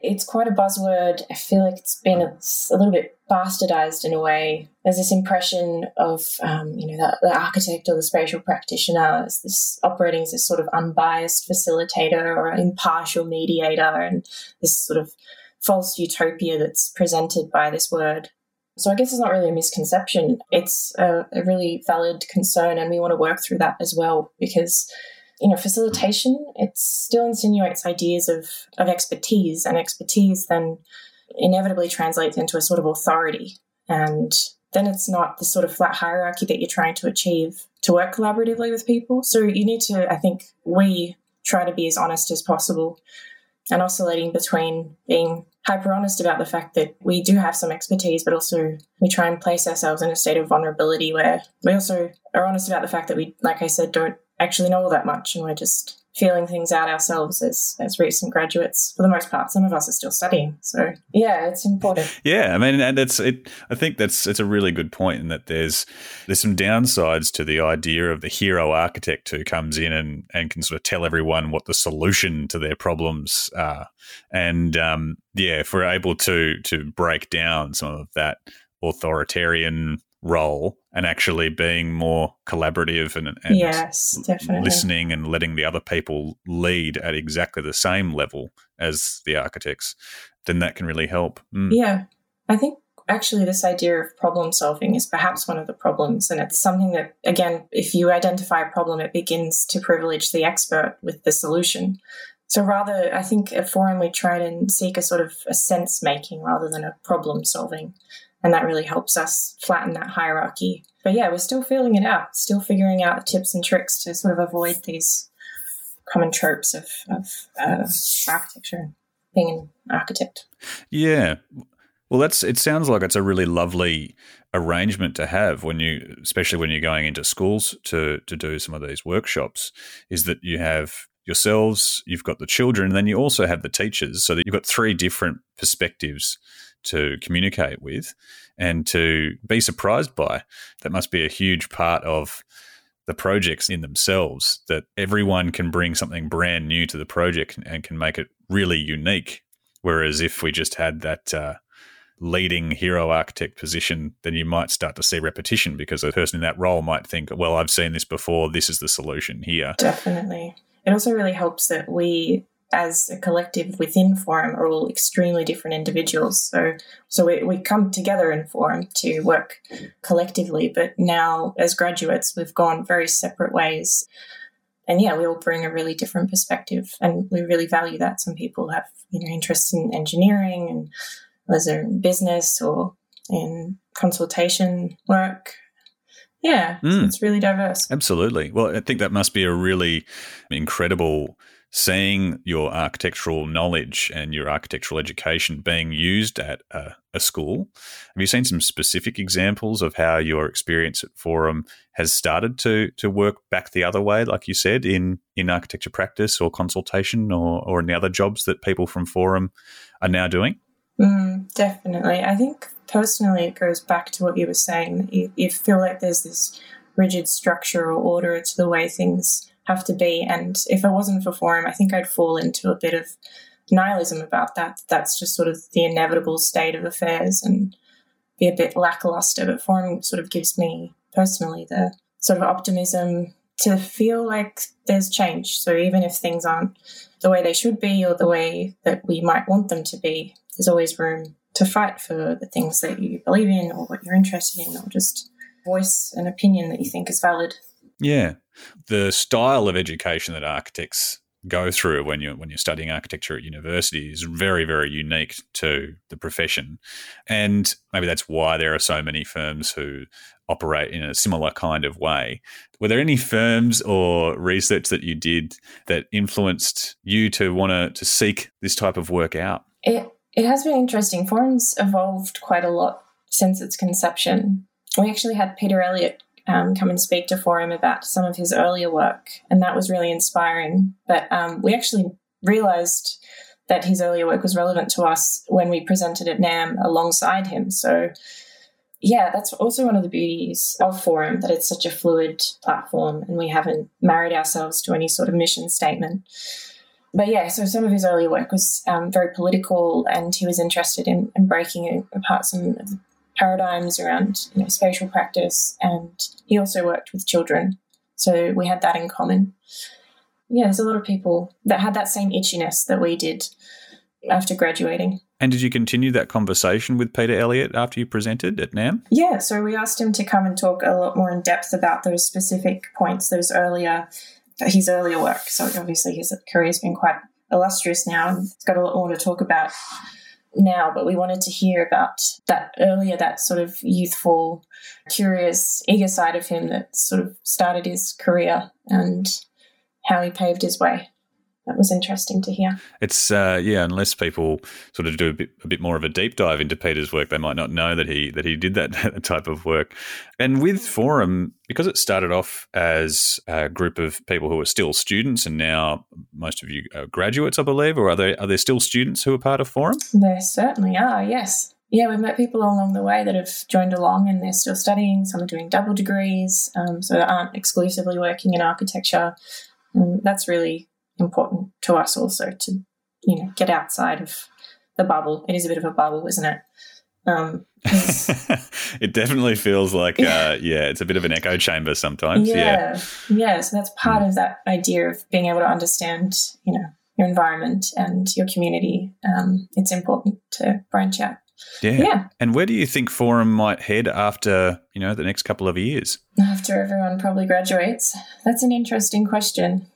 it's quite a buzzword. I feel like it's been a, a little bit bastardized in a way. There's this impression of, um, you know, the, the, architect or the spatial practitioner as this operating as this sort of unbiased facilitator or impartial mediator, and this sort of false utopia that's presented by this word. So I guess it's not really a misconception. It's a, a really valid concern, and we want to work through that as well because you know, facilitation, it still insinuates ideas of, of expertise, and expertise then inevitably translates into a sort of authority. And then it's not the sort of flat hierarchy that you're trying to achieve to work collaboratively with people. So you need to, I think, we try to be as honest as possible and oscillating between being hyper honest about the fact that we do have some expertise, but also we try and place ourselves in a state of vulnerability where we also are honest about the fact that we, like I said, don't actually know all that much and we're just feeling things out ourselves as as recent graduates. For the most part some of us are still studying so yeah it's important. Yeah i mean and it's it i think that's it's a really good point in that there's there's some downsides to the idea of the hero architect who comes in and and can sort of tell everyone what the solution to their problems are. And um yeah if we're able to to break down some of that authoritarian role and actually being more collaborative and, and yes, definitely. listening and letting the other people lead at exactly the same level as the architects, then that can really help. Mm. Yeah. I think actually this idea of problem solving is perhaps one of the problems. And it's something that, again, if you identify a problem, it begins to privilege the expert with the solution. So rather, I think at Forum we try and seek a sort of a sense making rather than a problem solving and that really helps us flatten that hierarchy. But yeah, we're still feeling it out, still figuring out tips and tricks to sort of avoid these common tropes of, of uh, architecture, being an architect. Yeah. Well, that's. It sounds like it's a really lovely arrangement to have when you, especially when you're going into schools to to do some of these workshops. Is that you have yourselves, you've got the children, and then you also have the teachers, so that you've got three different perspectives to communicate with and to be surprised by. That must be a huge part of the projects in themselves that everyone can bring something brand new to the project and can make it really unique. Whereas if we just had that uh, leading hero architect position, then you might start to see repetition because the person in that role might think, well, I've seen this before. This is the solution here. Definitely. It also really helps that we as a collective within Forum are all extremely different individuals. So, so we, we come together in Forum to work collectively, but now as graduates, we've gone very separate ways. And yeah, we all bring a really different perspective, and we really value that. Some people have you know interest in engineering, and others are in business or in consultation work. Yeah, mm. it's really diverse. Absolutely. Well, I think that must be a really incredible seeing your architectural knowledge and your architectural education being used at a, a, school. Have you seen some specific examples of how your experience at Forum has started to to work back the other way, like you said, in in architecture practice or consultation or or in the other jobs that people from Forum are now doing? Mm, definitely. I think personally it goes back to what you were saying. You, you feel like there's this rigid structure or order to the way things have to be. And if it wasn't for Forum, I think I'd fall into a bit of nihilism about that. That's just sort of the inevitable state of affairs and be a bit lackluster. But Forum sort of gives me personally the sort of optimism to feel like there's change. So even if things aren't the way they should be or the way that we might want them to be, there's always room to fight for the things that you believe in or what you're interested in or just voice an opinion that you think is valid. Yeah. The style of education that architects go through when you're when you're studying architecture at university is very very unique to the profession. And maybe that's why there are so many firms who operate in a similar kind of way. Were there any firms or research that you did that influenced you to want to to seek this type of work out? It it has been interesting. Forum's evolved quite a lot since its conception. We actually had peter elliott um, come and speak to Forum about some of his earlier work, and that was really inspiring. But um, we actually realized that his earlier work was relevant to us when we presented at NAM alongside him. So, yeah, that's also one of the beauties of Forum that it's such a fluid platform and we haven't married ourselves to any sort of mission statement. But yeah, so some of his earlier work was um, very political and he was interested in, in breaking apart some of the paradigms around you know, spatial practice, and he also worked with children. So we had that in common. Yeah, there's a lot of people that had that same itchiness that we did after graduating. And did you continue that conversation with Peter Elliott after you presented at NAM? Yeah, so we asked him to come and talk a lot more in depth about those specific points, those earlier, his earlier work. So obviously his career's been quite illustrious now and he's got a lot more to talk about now, but we wanted to hear about that earlier, that sort of youthful, curious, eager side of him that sort of started his career and how he paved his way that was interesting to hear. It's uh, yeah, unless people sort of do a bit, a bit more of a deep dive into Peter's work, they might not know that he that he did that type of work. And with Forum, because it started off as a group of people who are still students, and now most of you are graduates, I believe, or are there are there still students who are part of Forum? There certainly are. Yes. Yeah, we've met people along the way that have joined along and they're still studying. Some are doing double degrees, um, so they aren't exclusively working in architecture. And that's really important to us also to you know get outside of the bubble. It is a bit of a bubble, isn't it? Um, it definitely feels like uh, yeah, it's a bit of an echo chamber sometimes. Yeah, yeah. yeah so that's part mm. of that idea of being able to understand, you know, your environment and your community. Um, it's important to branch out. Yeah. yeah. And where do you think Forum might head after, you know, the next couple of years? After everyone probably graduates. That's an interesting question.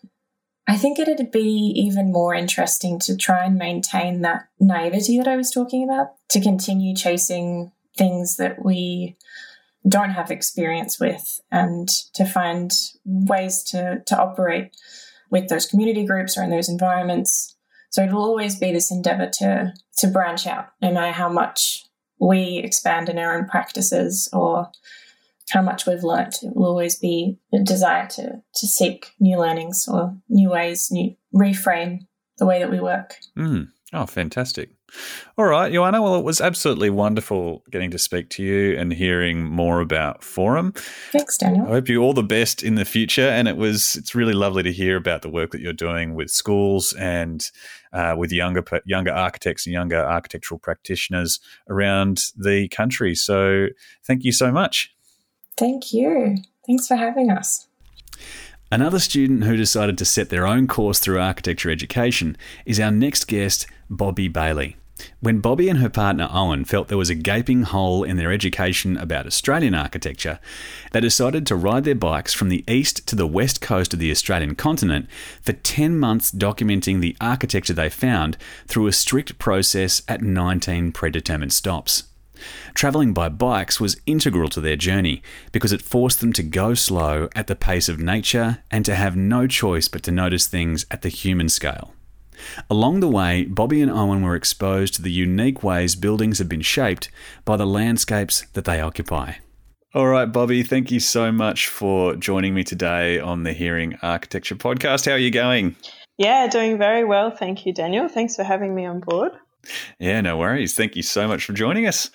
I think it'd be even more interesting to try and maintain that naivety that I was talking about, to continue chasing things that we don't have experience with and to find ways to, to operate with those community groups or in those environments. So it'll always be this endeavor to to branch out, no matter how much we expand in our own practices or how much we've learnt. It will always be a desire to, to seek new learnings or new ways, new reframe the way that we work. Mm. Oh, fantastic. All right, Joanna. Well, it was absolutely wonderful getting to speak to you and hearing more about Forum. Thanks, Daniel. I hope you all the best in the future. And it was it's really lovely to hear about the work that you're doing with schools and uh, with younger younger architects and younger architectural practitioners around the country. So, thank you so much. Thank you. Thanks for having us. Another student who decided to set their own course through architecture education is our next guest, Bobby Bailey. When Bobby and her partner Owen felt there was a gaping hole in their education about Australian architecture, they decided to ride their bikes from the east to the west coast of the Australian continent for 10 months documenting the architecture they found through a strict process at 19 predetermined stops. Travelling by bikes was integral to their journey because it forced them to go slow at the pace of nature and to have no choice but to notice things at the human scale. Along the way, Bobby and Owen were exposed to the unique ways buildings have been shaped by the landscapes that they occupy. All right, Bobby, thank you so much for joining me today on the Hearing Architecture podcast. How are you going? Yeah, doing very well. Thank you, Daniel. Thanks for having me on board. Yeah, no worries. Thank you so much for joining us.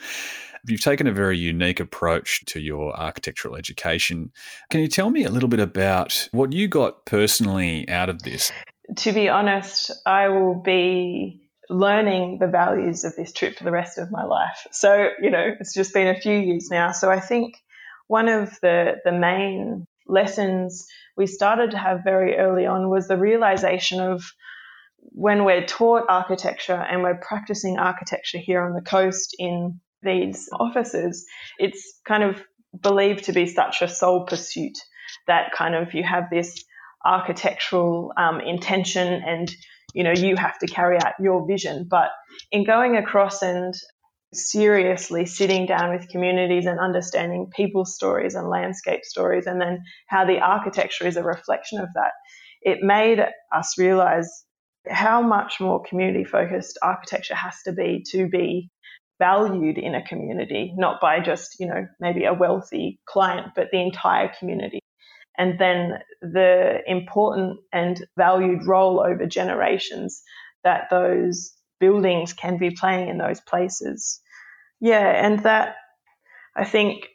You've taken a very unique approach to your architectural education. Can you tell me a little bit about what you got personally out of this? To be honest, I will be learning the values of this trip for the rest of my life. So, you know, it's just been a few years now. So I think one of the, the main lessons we started to have very early on was the realization of when we're taught architecture and we're practicing architecture here on the coast in these offices, it's kind of believed to be such a sole pursuit that kind of you have this architectural um, intention and you know you have to carry out your vision. But in going across and seriously sitting down with communities and understanding people's stories and landscape stories and then how the architecture is a reflection of that it made us realize how much more community focused architecture has to be to be valued in a community not by just you know maybe a wealthy client but the entire community and then the important and valued role over generations that those buildings can be playing in those places. Yeah, and that I think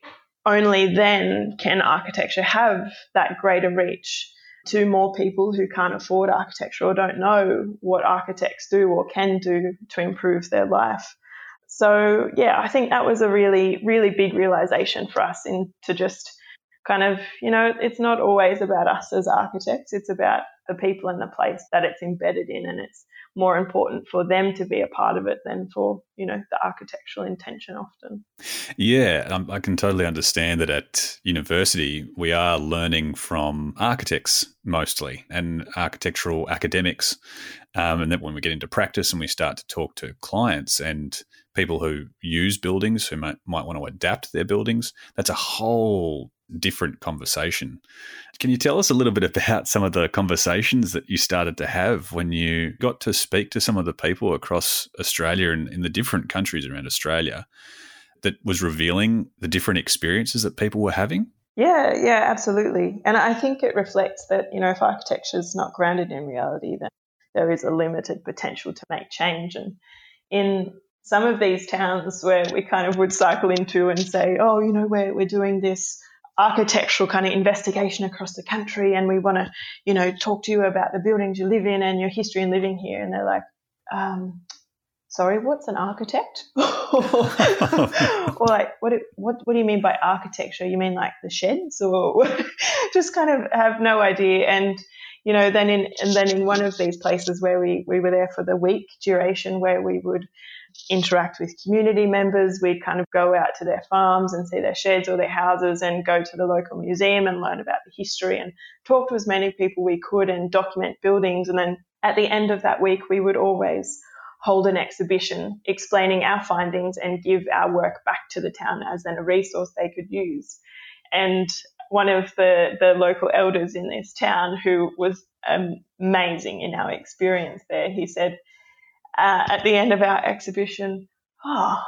only then can architecture have that greater reach to more people who can't afford architecture or don't know what architects do or can do to improve their life. So, yeah, I think that was a really, really big realization for us in to just kind of, you know, it's not always about us as architects. It's about the people in the place that it's embedded in. And it's more important for them to be a part of it than for, you know, the architectural intention often. Yeah, I can totally understand that at university, we are learning from architects mostly and architectural academics. Um, and then when we get into practice and we start to talk to clients and people who use buildings who might, might want to adapt their buildings, that's a whole different conversation. Can you tell us a little bit about some of the conversations that you started to have when you got to speak to some of the people across Australia and in the different countries around Australia that was revealing the different experiences that people were having? Yeah, yeah, absolutely. And I think it reflects that, you know, if architecture is not grounded in reality, then there is a limited potential to make change. And in some of these towns where we kind of would cycle into and say, oh, you know, we're, we're doing this architectural kind of investigation across the country and we want to, you know, talk to you about the buildings you live in and your history in living here. And they're like, um, sorry, what's an architect? or like, what, what, what do you mean by architecture? You mean like the sheds or just kind of have no idea. And, you know, then in, and then in one of these places where we, we were there for the week duration where we would interact with community members. We'd kind of go out to their farms and see their sheds or their houses and go to the local museum and learn about the history and talk to as many people we could and document buildings. And then at the end of that week, we would always hold an exhibition explaining our findings and give our work back to the town as then a resource they could use. And one of the, the local elders in this town who was amazing in our experience there, he said, uh, at the end of our exhibition, oh,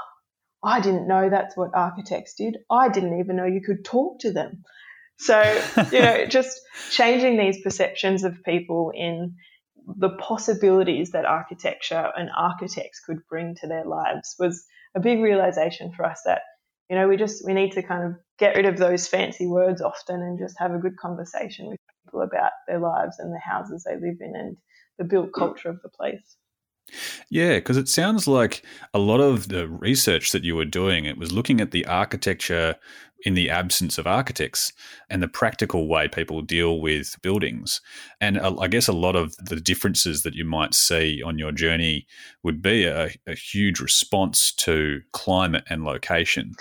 I didn't know that's what architects did. I didn't even know you could talk to them. So, you know, just changing these perceptions of people in the possibilities that architecture and architects could bring to their lives was a big realization for us that, you know, we just, we need to kind of get rid of those fancy words often and just have a good conversation with people about their lives and the houses they live in and the built culture of the place. Yeah, because it sounds like a lot of the research that you were doing, it was looking at the architecture in the absence of architects and the practical way people deal with buildings. And uh, I guess a lot of the differences that you might see on your journey would be a, a huge response to climate and location.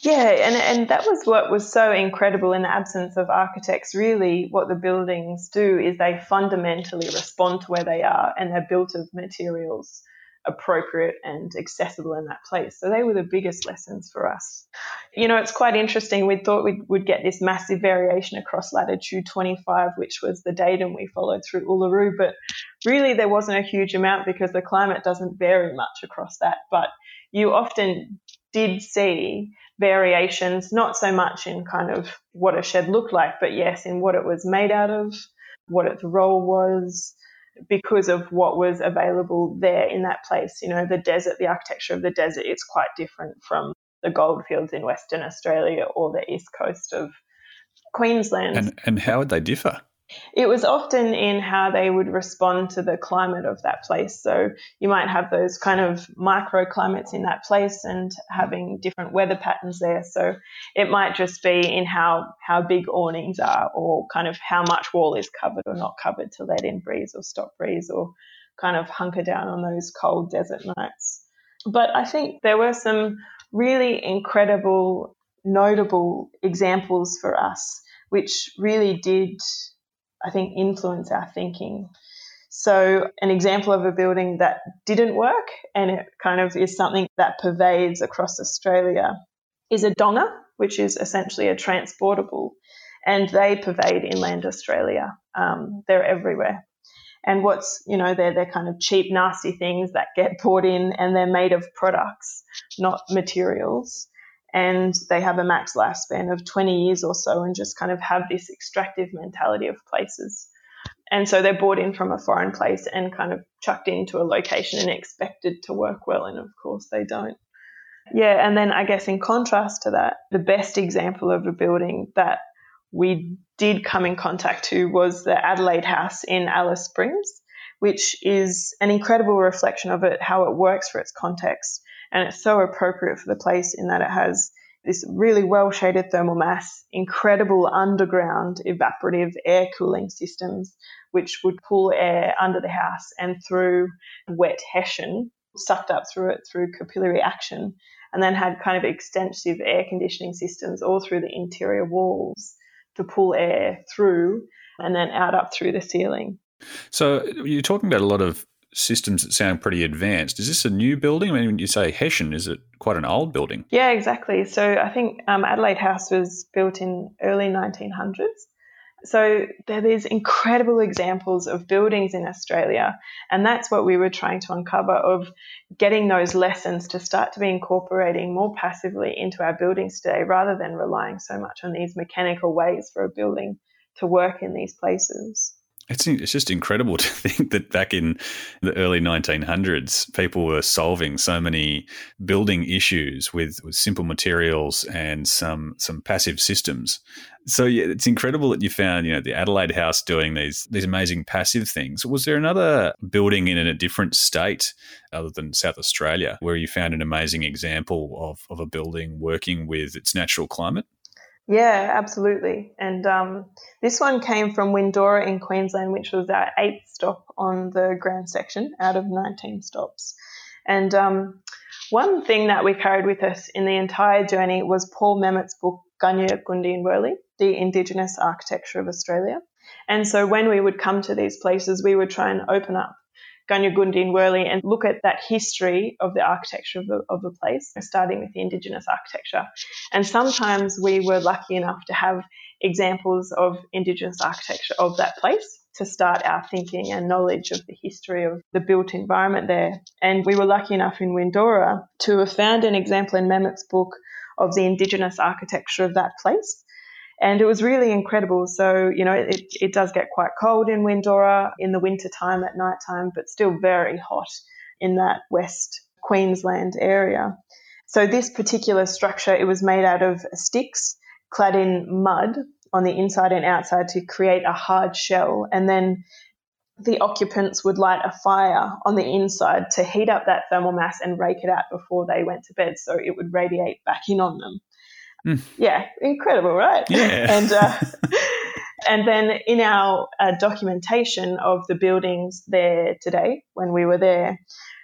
Yeah, and, and that was what was so incredible in the absence of architects. Really, what the buildings do is they fundamentally respond to where they are and they're built of materials appropriate and accessible in that place. So they were the biggest lessons for us. You know, it's quite interesting. We thought we would get this massive variation across latitude 25, which was the datum we followed through Uluru, but really there wasn't a huge amount because the climate doesn't vary much across that. But you often did see variations, not so much in kind of what a shed looked like, but yes, in what it was made out of, what its role was, because of what was available there in that place. You know, the desert, the architecture of the desert is quite different from the goldfields in Western Australia or the east coast of Queensland. And, and how would they differ? It was often in how they would respond to the climate of that place. So you might have those kind of microclimates in that place and having different weather patterns there. So it might just be in how, how big awnings are or kind of how much wall is covered or not covered to let in breeze or stop breeze or kind of hunker down on those cold desert nights. But I think there were some really incredible, notable examples for us, which really did I think, influence our thinking. So, an example of a building that didn't work, and it kind of is something that pervades across Australia, is a donga, which is essentially a transportable, and they pervade inland Australia. Um, they're everywhere. And what's, you know, they're, they're kind of cheap, nasty things that get brought in and they're made of products, not materials and they have a max lifespan of 20 years or so and just kind of have this extractive mentality of places. And so they're brought in from a foreign place and kind of chucked into a location and expected to work well, and of course they don't. Yeah, and then I guess in contrast to that, the best example of a building that we did come in contact to was the Adelaide House in Alice Springs, which is an incredible reflection of it, how it works for its context and it's so appropriate for the place in that it has this really well shaded thermal mass, incredible underground evaporative air cooling systems, which would pull air under the house and through wet hessian, sucked up through it through capillary action, and then had kind of extensive air conditioning systems all through the interior walls to pull air through and then out up through the ceiling. So you're talking about a lot of systems that sound pretty advanced. Is this a new building? I mean, when you say Hessian, is it quite an old building? Yeah, exactly. So I think um, Adelaide House was built in early 1900s. So there are these incredible examples of buildings in Australia, and that's what we were trying to uncover of getting those lessons to start to be incorporating more passively into our buildings today, rather than relying so much on these mechanical ways for a building to work in these places. It's, it's just incredible to think that back in the early 1900s, people were solving so many building issues with, with simple materials and some some passive systems. So yeah, it's incredible that you found you know the Adelaide House doing these these amazing passive things. Was there another building in a different state other than South Australia where you found an amazing example of, of a building working with its natural climate? Yeah, absolutely. And um, this one came from Windorah in Queensland, which was our eighth stop on the grand section out of 19 stops. And um, one thing that we carried with us in the entire journey was Paul Memmott's book, Gunyah Goondie and Wurley, The Indigenous Architecture of Australia. And so when we would come to these places, we would try and open up Goondie and Wurley and look at that history of the architecture of the, of the place, starting with the Indigenous architecture. And sometimes we were lucky enough to have examples of Indigenous architecture of that place to start our thinking and knowledge of the history of the built environment there. And we were lucky enough in Windorah to have found an example in Memmott's book of the Indigenous architecture of that place and it was really incredible. So, you know, it, it does get quite cold in Windorah in the winter time at night time, but still very hot in that West Queensland area. So this particular structure, it was made out of sticks clad in mud on the inside and outside to create a hard shell. And then the occupants would light a fire on the inside to heat up that thermal mass and rake it out before they went to bed so it would radiate back in on them. Mm. Yeah, incredible, right? Yeah. and uh, and then in our uh, documentation of the buildings there today, when we were there,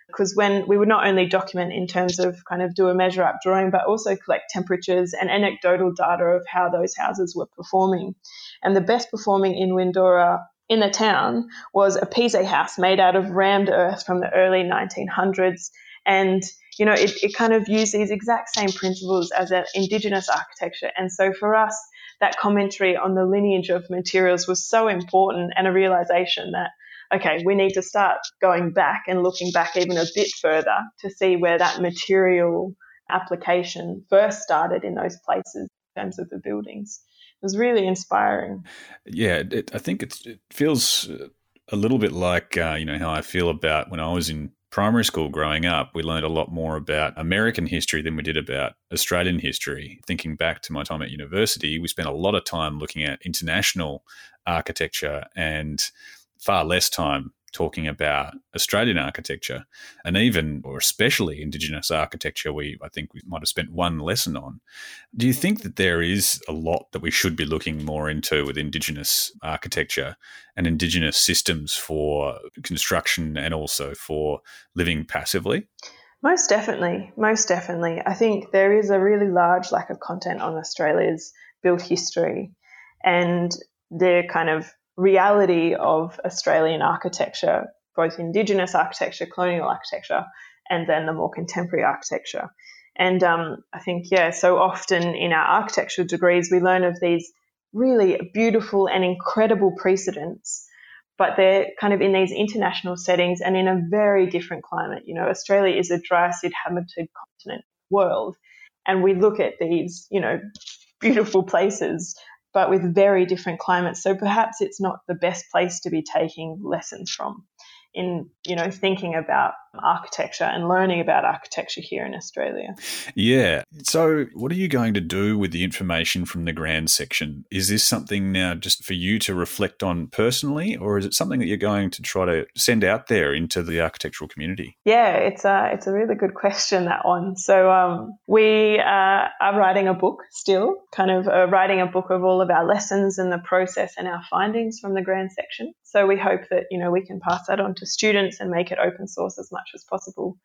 because when we would not only document in terms of kind of do a measure up drawing, but also collect temperatures and anecdotal data of how those houses were performing. And the best performing in Windorah in the town was a Pisé house made out of rammed earth from the early 1900s. And you know, it, it kind of used these exact same principles as an indigenous architecture. And so for us, that commentary on the lineage of materials was so important and a realization that, okay, we need to start going back and looking back even a bit further to see where that material application first started in those places in terms of the buildings. It was really inspiring. Yeah, it, I think it feels a little bit like uh, you know how I feel about when I was in primary school growing up, we learned a lot more about American history than we did about Australian history. Thinking back to my time at university, we spent a lot of time looking at international architecture and far less time talking about Australian architecture and even or especially Indigenous architecture, we I think we might have spent one lesson on. Do you think that there is a lot that we should be looking more into with Indigenous architecture and Indigenous systems for construction and also for living passively? Most definitely, most definitely. I think there is a really large lack of content on Australia's built history and the kind of reality of Australian architecture, both Indigenous architecture, colonial architecture, and then the more contemporary architecture. And um, I think, yeah, so often in our architectural degrees, we learn of these really beautiful and incredible precedents, but they're kind of in these international settings and in a very different climate. You know, Australia is a dry inhabited continent world, and we look at these, you know, beautiful places but with very different climates. So perhaps it's not the best place to be taking lessons from in you know thinking about architecture and learning about architecture here in Australia. Yeah. So what are you going to do with the information from the grand section? Is this something now just for you to reflect on personally or is it something that you're going to try to send out there into the architectural community? Yeah, it's a it's a really good question that one. So um, we uh, are writing a book still, kind of uh, writing a book of all of our lessons and the process and our findings from the grand section. So we hope that you know we can pass that on to students and make it open source as much as possible.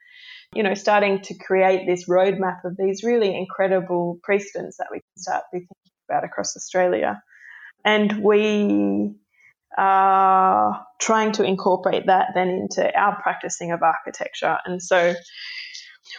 You know, starting to create this roadmap of these really incredible precedents that we can start be thinking about across Australia. And we are trying to incorporate that then into our practicing of architecture. And so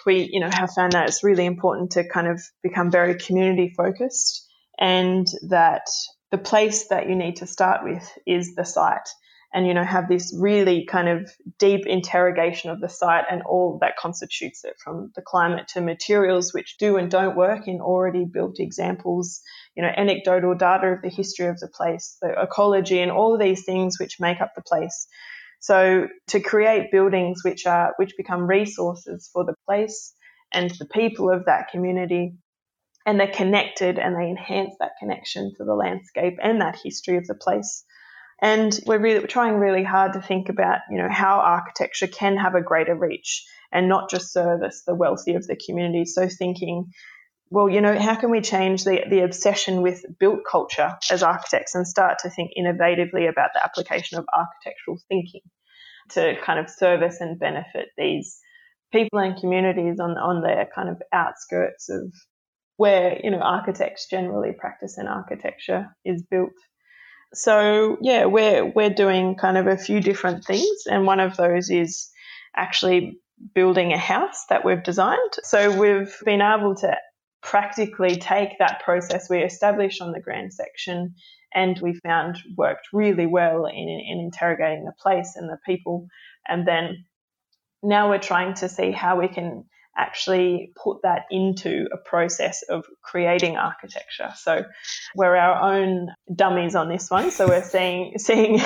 we, you know, have found that it's really important to kind of become very community focused and that the place that you need to start with is the site and you know have this really kind of deep interrogation of the site and all that constitutes it from the climate to materials which do and don't work in already built examples you know anecdotal data of the history of the place the ecology and all of these things which make up the place. So to create buildings which are which become resources for the place and the people of that community and they're connected and they enhance that connection to the landscape and that history of the place and we're really trying really hard to think about, you know, how architecture can have a greater reach and not just service the wealthy of the community. So thinking, well, you know, how can we change the, the obsession with built culture as architects and start to think innovatively about the application of architectural thinking to kind of service and benefit these people and communities on, on their kind of outskirts of where, you know, architects generally practice and architecture is built so yeah, we're we're doing kind of a few different things, and one of those is actually building a house that we've designed. So we've been able to practically take that process we established on the grand section and we found worked really well in, in interrogating the place and the people. And then now we're trying to see how we can actually put that into a process of creating architecture. So we're our own dummies on this one. So we're seeing seeing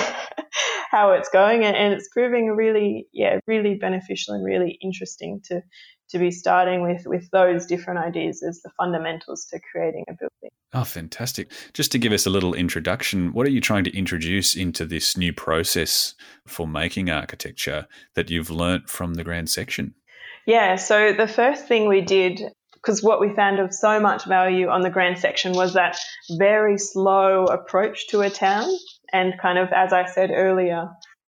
how it's going and, and it's proving really yeah really beneficial and really interesting to to be starting with with those different ideas as the fundamentals to creating a building. Oh, fantastic. Just to give us a little introduction, what are you trying to introduce into this new process for making architecture that you've learnt from the grand section? Yeah, so the first thing we did, because what we found of so much value on the grand section was that very slow approach to a town. And kind of, as I said earlier,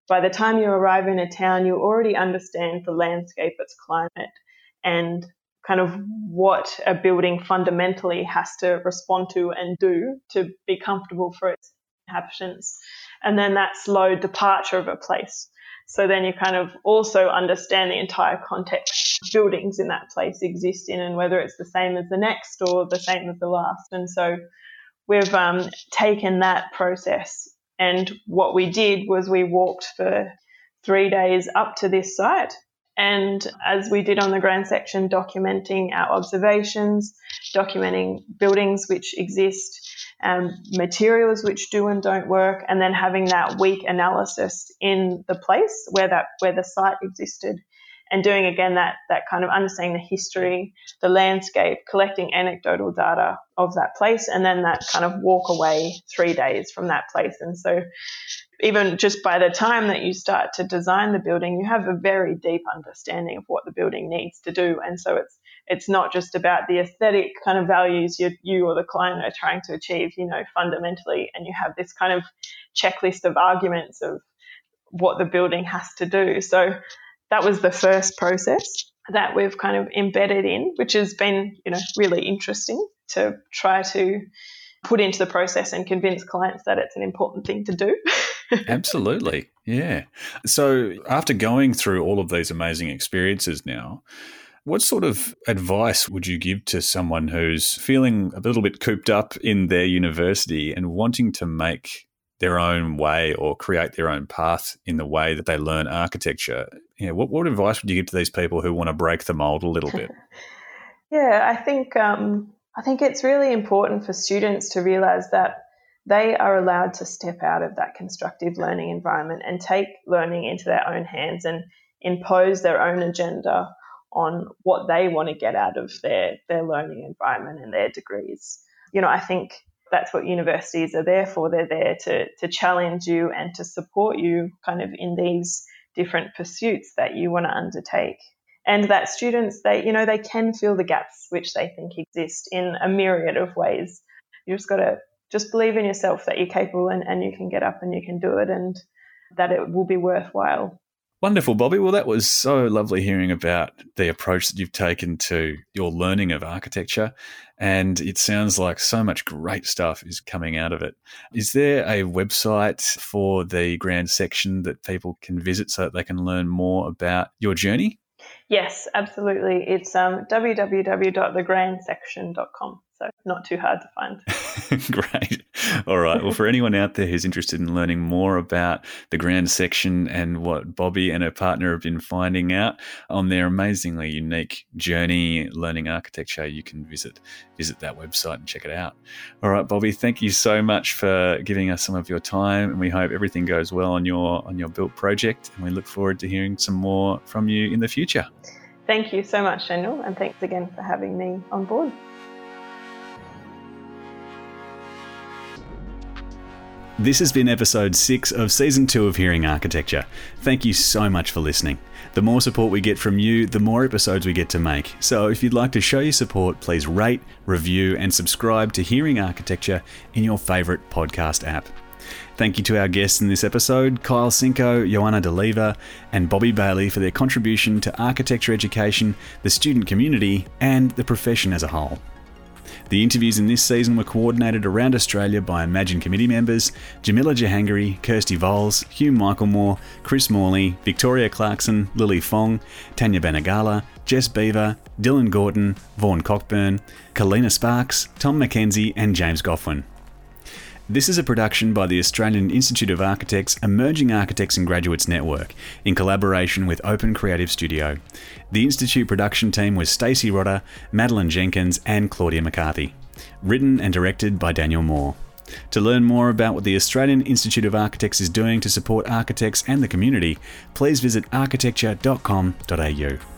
by the time you arrive in a town, you already understand the landscape, its climate, and kind of what a building fundamentally has to respond to and do to be comfortable for its inhabitants. And then that slow departure of a place. So then you kind of also understand the entire context buildings in that place exist in and whether it's the same as the next or the same as the last. And so we've um, taken that process and what we did was we walked for three days up to this site. And as we did on the grand section, documenting our observations, documenting buildings which exist, um, materials which do and don't work, and then having that week analysis in the place where that where the site existed, and doing again that that kind of understanding the history, the landscape, collecting anecdotal data of that place, and then that kind of walk away three days from that place. And so, even just by the time that you start to design the building, you have a very deep understanding of what the building needs to do. And so it's it's not just about the aesthetic kind of values you, you or the client are trying to achieve, you know, fundamentally, and you have this kind of checklist of arguments of what the building has to do. So that was the first process that we've kind of embedded in, which has been, you know, really interesting to try to put into the process and convince clients that it's an important thing to do. Absolutely. Yeah. So after going through all of these amazing experiences now, what sort of advice would you give to someone who's feeling a little bit cooped up in their university and wanting to make their own way or create their own path in the way that they learn architecture. You know, what, what advice would you give to these people who want to break the mold a little bit? yeah, I think um, I think it's really important for students to realize that they are allowed to step out of that constructive learning environment and take learning into their own hands and impose their own agenda on what they want to get out of their their learning environment and their degrees. You know, I think that's what universities are there for. They're there to, to challenge you and to support you kind of in these different pursuits that you want to undertake. And that students, they, you know, they can fill the gaps which they think exist in a myriad of ways. You just got to just believe in yourself that you're capable and, and you can get up and you can do it and that it will be worthwhile. Wonderful, Bobby. Well, that was so lovely hearing about the approach that you've taken to your learning of architecture. And it sounds like so much great stuff is coming out of it. Is there a website for the grand section that people can visit so that they can learn more about your journey? Yes, absolutely. It's um, www.thegrandsection.com. So not too hard to find. Great. All right. Well, for anyone out there who's interested in learning more about the grand section and what Bobby and her partner have been finding out on their amazingly unique journey learning architecture, you can visit visit that website and check it out. All right, Bobby, thank you so much for giving us some of your time and we hope everything goes well on your on your built project and we look forward to hearing some more from you in the future. Thank you so much, Daniel, and thanks again for having me on board. This has been episode 6 of season 2 of Hearing Architecture. Thank you so much for listening. The more support we get from you, the more episodes we get to make. So if you'd like to show your support, please rate, review, and subscribe to Hearing Architecture in your favourite podcast app. Thank you to our guests in this episode, Kyle Cinco, Joanna DeLeva, and Bobby Bailey for their contribution to architecture education, the student community, and the profession as a whole. The interviews in this season were coordinated around Australia by EmAGN committee members Jamila Jahangiri, Kirsty Voles, Hugh Michaelmore, Chris Morley, Victoria Clarkson, Lily Fong, Tanya Banagala, Jess Beaver, Dylan Gorton, Vaughan Cockburn, Kalina Sparks, Tom McKenzie, and James Goffwin. This is a production by the Australian Institute of Architects Emerging Architects and Graduates Network in collaboration with Open Creative Studio. The Institute production team was Stacey Rodder, Madeline Jenkins, and Claudia McCarthy. Written and directed by Daniel Moore. To learn more about what the Australian Institute of Architects is doing to support architects and the community, please visit architecture.com.au.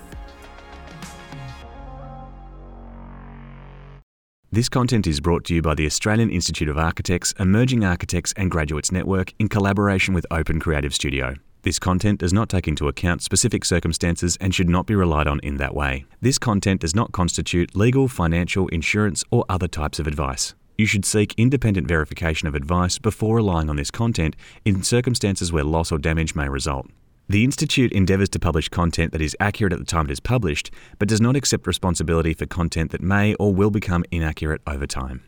This content is brought to you by the Australian Institute of Architects, Emerging Architects and Graduates Network in collaboration with Open Creative Studio. This content does not take into account specific circumstances and should not be relied on in that way. This content does not constitute legal, financial, insurance, or other types of advice. You should seek independent verification of advice before relying on this content in circumstances where loss or damage may result. The Institute endeavours to publish content that is accurate at the time it is published, but does not accept responsibility for content that may or will become inaccurate over time.